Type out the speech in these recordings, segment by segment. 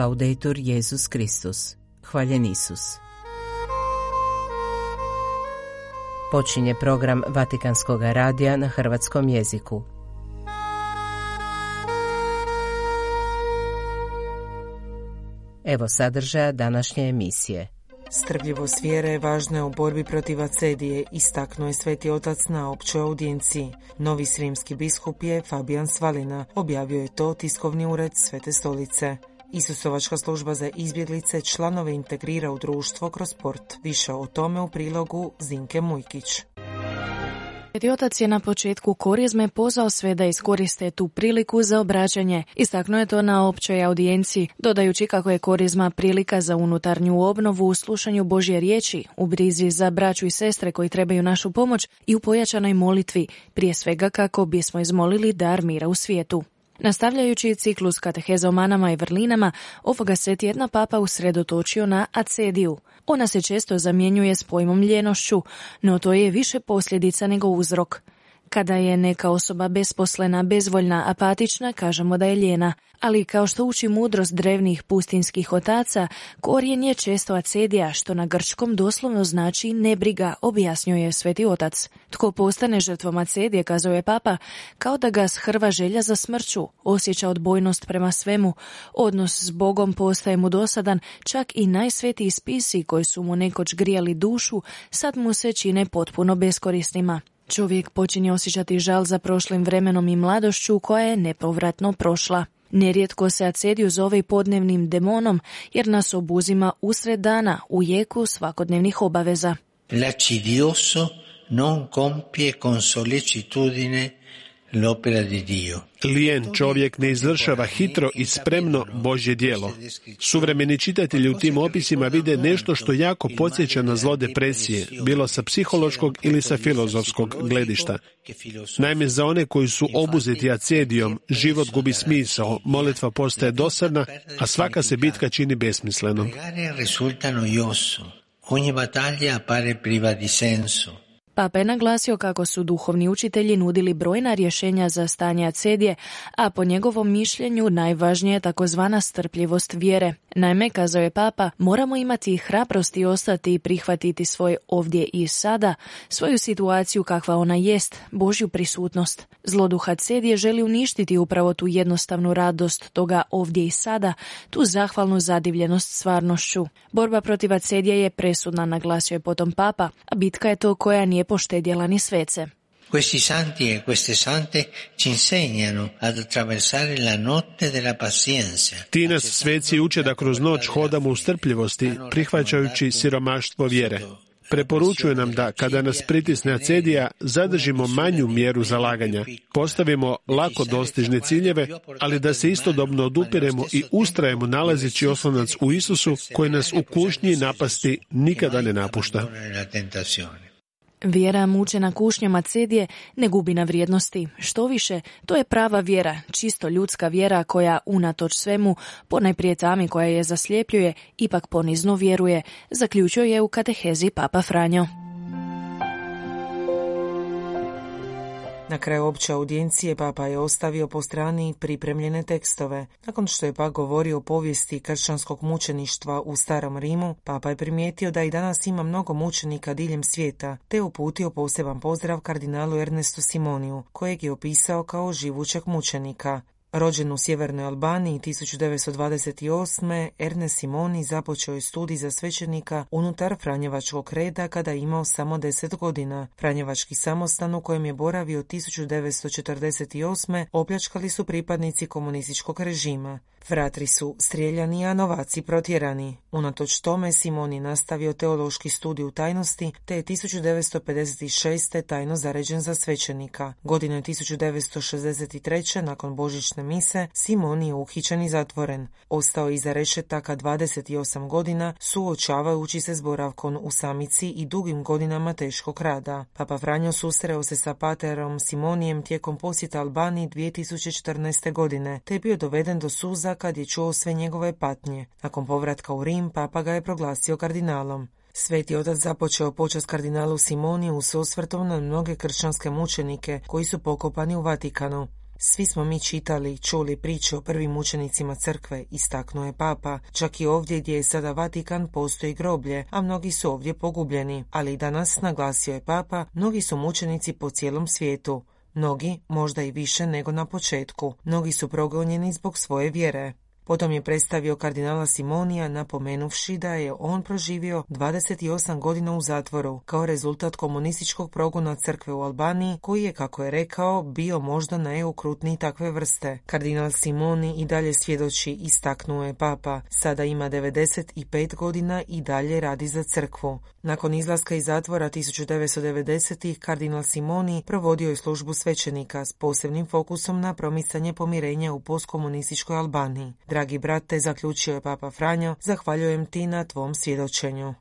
Laudetur Jezus Kristus. Hvaljen Isus. Počinje program Vatikanskog radija na hrvatskom jeziku. Evo sadržaja današnje emisije. Strpljivost vjere je važna u borbi protiv acedije, istaknuo je sveti otac na općoj audijenciji. Novi srimski biskup je Fabijan Svalina, objavio je to tiskovni ured Svete stolice. Isusovačka služba za izbjeglice članove integrira u društvo kroz sport. Više o tome u prilogu Zinke Mujkić. Sveti otac je na početku korizme pozvao sve da iskoriste tu priliku za obraćanje. Istaknuo je to na općoj audijenciji, dodajući kako je korizma prilika za unutarnju obnovu u slušanju Božje riječi, u brizi za braću i sestre koji trebaju našu pomoć i u pojačanoj molitvi, prije svega kako bismo izmolili dar mira u svijetu. Nastavljajući ciklus kateheza o manama i vrlinama, ovoga se tjedna papa usredotočio na acediju. Ona se često zamjenjuje s pojmom ljenošću, no to je više posljedica nego uzrok. Kada je neka osoba besposlena, bezvoljna, apatična, kažemo da je ljena, ali kao što uči mudrost drevnih pustinskih otaca, korijen je često acedija, što na grčkom doslovno znači nebriga, objasnjuje sveti otac. Tko postane žrtvom acedije, kazao je papa, kao da ga shrva želja za smrću, osjeća odbojnost prema svemu, odnos s Bogom postaje mu dosadan, čak i najsvetiji spisi koji su mu nekoć grijali dušu, sad mu se čine potpuno beskorisnima. Čovjek počinje osjećati žal za prošlim vremenom i mladošću koja je nepovratno prošla. Nerijetko se acediju zove i podnevnim demonom jer nas obuzima usred dana u jeku svakodnevnih obaveza. L'acidioso non compie con sollecitudine. Lijen čovjek ne izvršava hitro i spremno Božje djelo. Suvremeni čitatelji u tim opisima vide nešto što jako podsjeća na zlo depresije, bilo sa psihološkog ili sa filozofskog gledišta. Naime, za one koji su obuzeti acedijom, život gubi smisao, molitva postaje dosadna, a svaka se bitka čini besmislenom. Ogni battaglia appare priva di senso. Papa je naglasio kako su duhovni učitelji nudili brojna rješenja za stanje acedije, a po njegovom mišljenju najvažnije je takozvana strpljivost vjere. Naime, kazao je Papa, moramo imati hrabrosti ostati i prihvatiti svoj ovdje i sada, svoju situaciju kakva ona jest, Božju prisutnost. Zloduh acedije želi uništiti upravo tu jednostavnu radost toga ovdje i sada, tu zahvalnu zadivljenost stvarnošću. Borba protiv acedije je presudna, naglasio je potom Papa, a bitka je to koja nije poštedjela ni svece. Questi santi e queste sante ci insegnano ad attraversare la notte della pazienza. Ti nas sveci uče da kroz noć hodamo u strpljivosti, prihvaćajući siromaštvo vjere. Preporučuje nam da, kada nas pritisne acedija, zadržimo manju mjeru zalaganja, postavimo lako dostižne ciljeve, ali da se istodobno odupiremo i ustrajemo nalazeći oslonac u Isusu, koji nas u kušnji napasti nikada ne napušta. Vjera mučena kušnjama cedije ne gubi na vrijednosti. Što više, to je prava vjera, čisto ljudska vjera koja unatoč svemu, ponajprije tami koja je zasljepljuje, ipak ponizno vjeruje, zaključuje u katehezi Papa Franjo. Na kraju opće audijencije papa je ostavio po strani pripremljene tekstove. Nakon što je pa govorio o povijesti kršćanskog mučeništva u Starom Rimu, papa je primijetio da i danas ima mnogo mučenika diljem svijeta, te uputio poseban pozdrav kardinalu Ernestu Simoniju, kojeg je opisao kao živućeg mučenika. Rođen u sjevernoj Albaniji 1928. Ernest Simoni započeo je studij za svećenika unutar Franjevačkog reda kada je imao samo 10 godina. Franjevački samostan u kojem je boravio 1948. opljačkali su pripadnici komunističkog režima. Fratri su strijeljani, a novaci protjerani. Unatoč tome Simoni nastavio teološki studij u tajnosti, te je 1956. tajno zaređen za svećenika. Godine 1963. nakon božićne mise, Simoni je uhićen i zatvoren. Ostao je iza rešetaka 28 godina, suočavajući se s boravkom u samici i dugim godinama teškog rada. Papa Franjo susreo se sa paterom Simonijem tijekom posjeta Albaniji 2014. godine, te je bio doveden do suza kad je čuo sve njegove patnje. Nakon povratka u Rim, papa ga je proglasio kardinalom. Sveti otac započeo počast kardinalu Simoniju s osvrtom na mnoge kršćanske mučenike koji su pokopani u Vatikanu. Svi smo mi čitali, čuli priče o prvim učenicima crkve, istaknuo je papa. Čak i ovdje gdje je sada Vatikan postoji groblje, a mnogi su ovdje pogubljeni. Ali danas, naglasio je papa, mnogi su mučenici po cijelom svijetu. Mnogi, možda i više nego na početku. Mnogi su progonjeni zbog svoje vjere. Potom je predstavio kardinala Simonija napomenuvši da je on proživio 28 godina u zatvoru kao rezultat komunističkog progona crkve u Albaniji koji je, kako je rekao, bio možda najokrutniji takve vrste. Kardinal Simoni i dalje svjedoči, istaknuo je papa. Sada ima 95 godina i dalje radi za crkvu. Nakon izlaska iz zatvora 1990. kardinal Simoni provodio je službu svećenika s posebnim fokusom na promicanje pomirenja u postkomunističkoj Albaniji. Dragi brate, zaključio je Papa Franjo, zahvaljujem ti na tvom svjedočenju.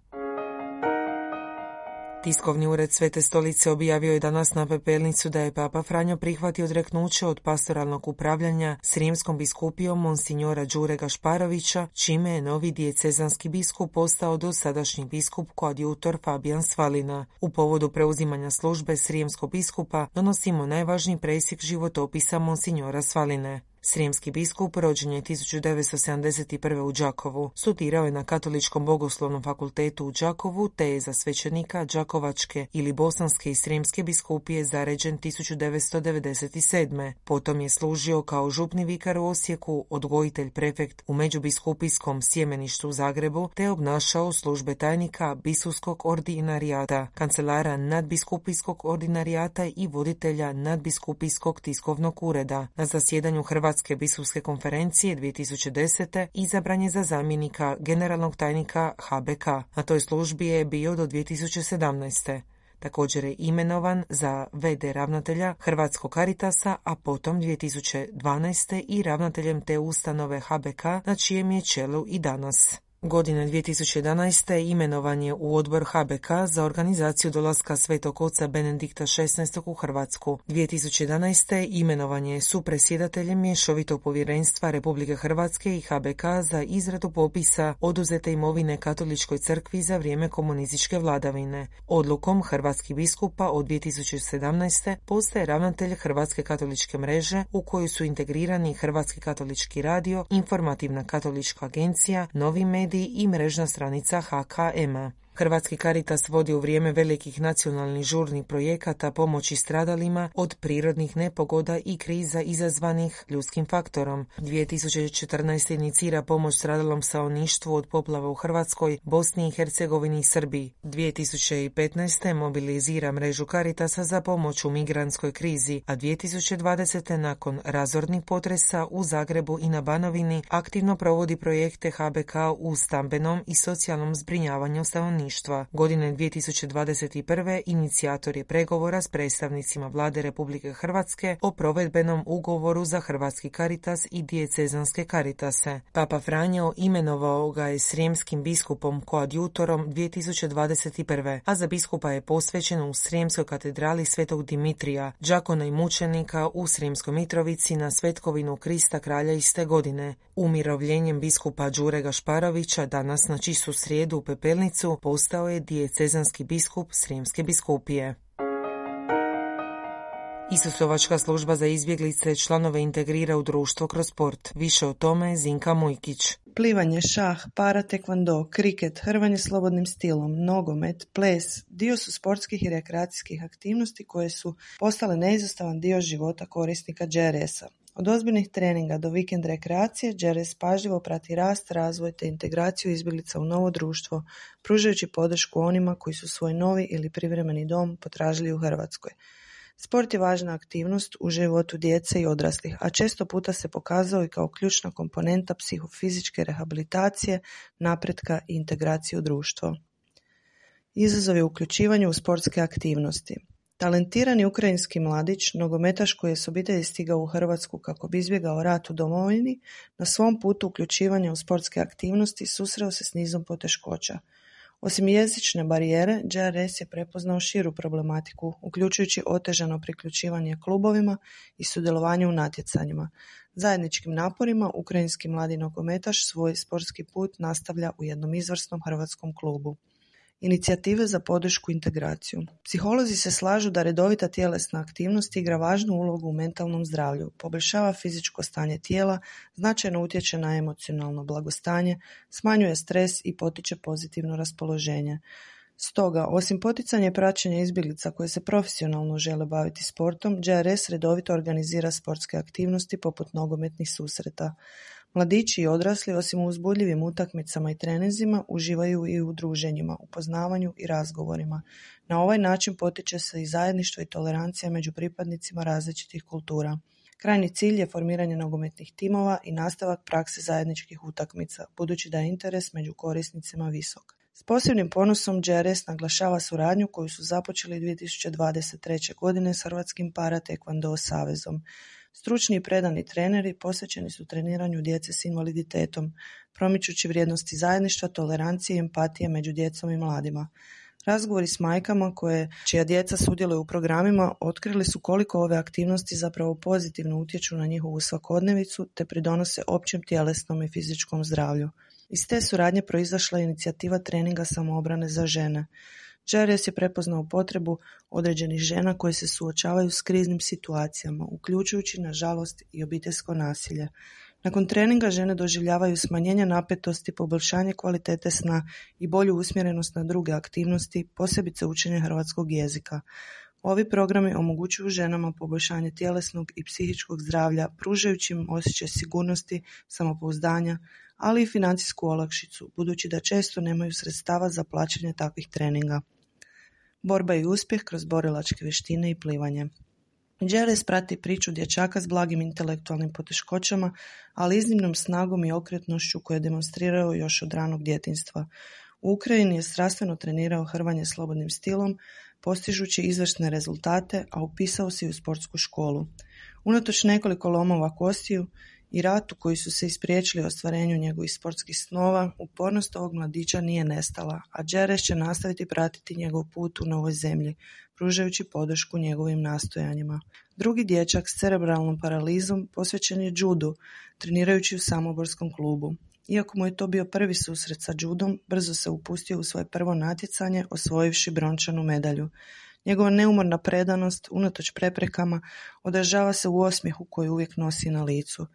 Tiskovni ured Svete stolice objavio je danas na pepelnicu da je Papa Franjo prihvatio odreknuće od pastoralnog upravljanja s rimskom biskupijom Monsignora Đure Gašparovića, čime je novi dijecezanski biskup postao dosadašnji biskup koadjutor Fabijan Svalina. U povodu preuzimanja službe s rimskog biskupa donosimo najvažniji presjek životopisa Monsignora Svaline. Srijemski biskup rođen je 1971. u Đakovu. Studirao je na Katoličkom bogoslovnom fakultetu u Đakovu te je za svećenika Đakovačke ili Bosanske i Srijemske biskupije zaređen 1997. Potom je služio kao župni vikar u Osijeku, odgojitelj prefekt u Međubiskupijskom sjemeništu u Zagrebu te obnašao službe tajnika biskupskog ordinarijata, kancelara nadbiskupijskog ordinarijata i voditelja nadbiskupijskog tiskovnog ureda. Na zasjedanju Hrvatske Hrvatske biskupske konferencije 2010. izabran je za zamjenika generalnog tajnika HBK. Na toj službi je bio do 2017. Također je imenovan za VD ravnatelja Hrvatskog Karitasa, a potom 2012. i ravnateljem te ustanove HBK na čijem je čelu i danas. Godine 2011. imenovan je u odbor HBK za organizaciju dolaska Svetog oca Benedikta XVI. u Hrvatsku. 2011. imenovan je supresjedateljem mješovitog povjerenstva Republike Hrvatske i HBK za izradu popisa oduzete imovine Katoličkoj crkvi za vrijeme komunističke vladavine. Odlukom hrvatskih biskupa od 2017. postaje ravnatelj Hrvatske katoličke mreže u koju su integrirani Hrvatski katolički radio, Informativna katolička agencija, Novi medij i mrežna stranica HKM-a. Hrvatski Karitas vodi u vrijeme velikih nacionalnih žurnih projekata pomoći stradalima od prirodnih nepogoda i kriza izazvanih ljudskim faktorom. 2014. inicira pomoć stradalom stanovništvu od poplava u Hrvatskoj, Bosni i Hercegovini i Srbiji. 2015. mobilizira mrežu Karitasa za pomoć u migrantskoj krizi, a 2020. nakon razornih potresa u Zagrebu i na Banovini aktivno provodi projekte HBK u stambenom i socijalnom zbrinjavanju stanovništva stanovništva. Godine 2021. inicijator je pregovora s predstavnicima vlade Republike Hrvatske o provedbenom ugovoru za Hrvatski Karitas i dijecezanske Karitase. Papa Franjo imenovao ga je srijemskim biskupom koadjutorom 2021. a za biskupa je posvećen u Srijemskoj katedrali Svetog Dimitrija, đakona i mučenika u Srijemskoj Mitrovici na Svetkovinu Krista kralja iste godine. Umirovljenjem biskupa Đure Gašparovića danas na čistu srijedu u Pepelnicu postao je dijecezanski biskup Srijemske biskupije. Isusovačka služba za izbjeglice članove integrira u društvo kroz sport. Više o tome Zinka Mujkić. Plivanje, šah, para, tekvando, kriket, hrvanje slobodnim stilom, nogomet, ples, dio su sportskih i rekreacijskih aktivnosti koje su postale neizostavan dio života korisnika GRS-a. Od ozbiljnih treninga do vikend rekreacije, Jerez pažljivo prati rast, razvoj te integraciju izbjeglica u novo društvo, pružajući podršku onima koji su svoj novi ili privremeni dom potražili u Hrvatskoj. Sport je važna aktivnost u životu djece i odraslih, a često puta se pokazao i kao ključna komponenta psihofizičke rehabilitacije, napretka i integracije u društvo. Izazov je u sportske aktivnosti. Talentirani ukrajinski mladić, nogometaš koji je s obitelji stigao u Hrvatsku kako bi izbjegao rat u domovini, na svom putu uključivanja u sportske aktivnosti susreo se s nizom poteškoća. Osim jezične barijere, JRS je prepoznao širu problematiku, uključujući otežano priključivanje klubovima i sudjelovanje u natjecanjima. Zajedničkim naporima ukrajinski mladi nogometaš svoj sportski put nastavlja u jednom izvrsnom hrvatskom klubu. Inicijative za podršku integraciju. Psiholozi se slažu da redovita tjelesna aktivnost igra važnu ulogu u mentalnom zdravlju, poboljšava fizičko stanje tijela, značajno utječe na emocionalno blagostanje, smanjuje stres i potiče pozitivno raspoloženje. Stoga, osim poticanja i praćenja izbjeglica koje se profesionalno žele baviti sportom, JRS redovito organizira sportske aktivnosti poput nogometnih susreta. Mladići i odrasli, osim u uzbudljivim utakmicama i treninzima, uživaju i u druženjima, upoznavanju i razgovorima. Na ovaj način potiče se i zajedništvo i tolerancija među pripadnicima različitih kultura. Krajnji cilj je formiranje nogometnih timova i nastavak prakse zajedničkih utakmica, budući da je interes među korisnicima visok. S posebnim ponosom JRS naglašava suradnju koju su započeli 2023. godine s Hrvatskim para Taekwondo savezom. Stručni i predani treneri posvećeni su treniranju djece s invaliditetom, promičući vrijednosti zajedništva, tolerancije i empatije među djecom i mladima. Razgovori s majkama koje, čija djeca sudjeluju u programima otkrili su koliko ove aktivnosti zapravo pozitivno utječu na njihovu svakodnevicu te pridonose općem tjelesnom i fizičkom zdravlju. Iz te suradnje proizašla je inicijativa treninga samoobrane za žene. JRS je prepoznao potrebu određenih žena koje se suočavaju s kriznim situacijama, uključujući nažalost i obiteljsko nasilje. Nakon treninga žene doživljavaju smanjenje napetosti, poboljšanje kvalitete sna i bolju usmjerenost na druge aktivnosti, posebice učenje hrvatskog jezika. Ovi programi omogućuju ženama poboljšanje tjelesnog i psihičkog zdravlja, pružajući im osjećaj sigurnosti, samopouzdanja, ali i financijsku olakšicu, budući da često nemaju sredstava za plaćanje takvih treninga. Borba i uspjeh kroz borilačke vještine i plivanje. Jerez prati priču dječaka s blagim intelektualnim poteškoćama, ali iznimnom snagom i okretnošću koje je demonstrirao još od ranog djetinstva. U Ukrajini je strastveno trenirao hrvanje slobodnim stilom, postižući izvrsne rezultate, a upisao se u sportsku školu. Unatoč nekoliko lomova kostiju i ratu koji su se ispriječili ostvarenju njegovih sportskih snova, upornost ovog mladića nije nestala, a Džeres će nastaviti pratiti njegov put u novoj zemlji, pružajući podršku njegovim nastojanjima. Drugi dječak s cerebralnom paralizom posvećen je judu, trenirajući u samoborskom klubu. Iako mu je to bio prvi susret sa judom, brzo se upustio u svoje prvo natjecanje, osvojivši brončanu medalju. Njegova neumorna predanost, unatoč preprekama, odražava se u osmijehu koji uvijek nosi na licu.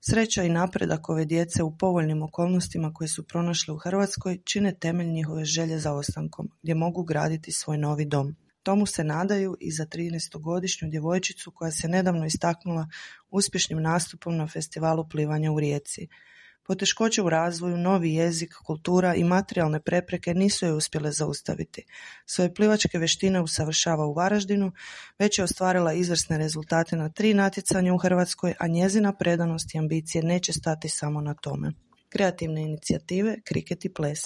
Sreća i napredak ove djece u povoljnim okolnostima koje su pronašle u Hrvatskoj čine temelj njihove želje za ostankom, gdje mogu graditi svoj novi dom. Tomu se nadaju i za 13-godišnju djevojčicu koja se nedavno istaknula uspješnim nastupom na festivalu plivanja u Rijeci. Poteškoće u razvoju, novi jezik, kultura i materijalne prepreke nisu je uspjele zaustaviti. Svoje plivačke vještine usavršava u Varaždinu, već je ostvarila izvrsne rezultate na tri natjecanja u Hrvatskoj, a njezina predanost i ambicije neće stati samo na tome. Kreativne inicijative, kriket i ples.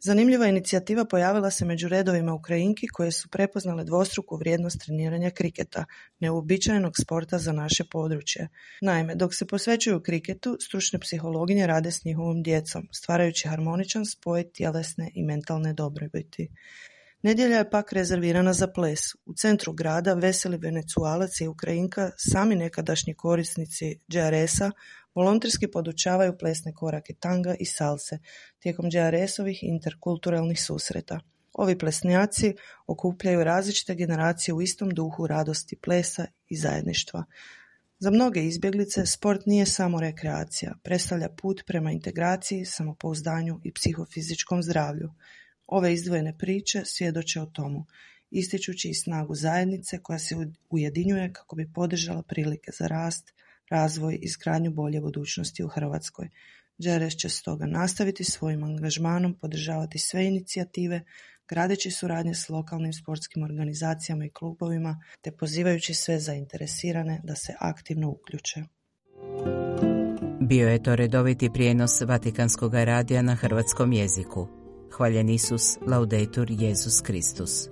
Zanimljiva inicijativa pojavila se među redovima Ukrajinki koje su prepoznale dvostruku vrijednost treniranja kriketa, neuobičajenog sporta za naše područje. Naime, dok se posvećuju kriketu, stručne psihologinje rade s njihovom djecom, stvarajući harmoničan spoj tjelesne i mentalne dobrobiti. Nedjelja je pak rezervirana za ples. U centru grada veseli venecualac i Ukrajinka, sami nekadašnji korisnici DRS-a, volonterski podučavaju plesne korake tanga i salse tijekom DRS-ovih interkulturalnih susreta. Ovi plesnjaci okupljaju različite generacije u istom duhu radosti plesa i zajedništva. Za mnoge izbjeglice sport nije samo rekreacija, predstavlja put prema integraciji, samopouzdanju i psihofizičkom zdravlju. Ove izdvojene priče svjedoče o tomu, ističući i snagu zajednice koja se ujedinjuje kako bi podržala prilike za rast, razvoj i izgradnju bolje budućnosti u Hrvatskoj. Đeres će stoga nastaviti svojim angažmanom podržavati sve inicijative, gradeći suradnje s lokalnim sportskim organizacijama i klubovima, te pozivajući sve zainteresirane da se aktivno uključe. Bio je to redoviti prijenos Vatikanskog radija na hrvatskom jeziku. Hvaljen Isus, laudetur Jezus Kristus.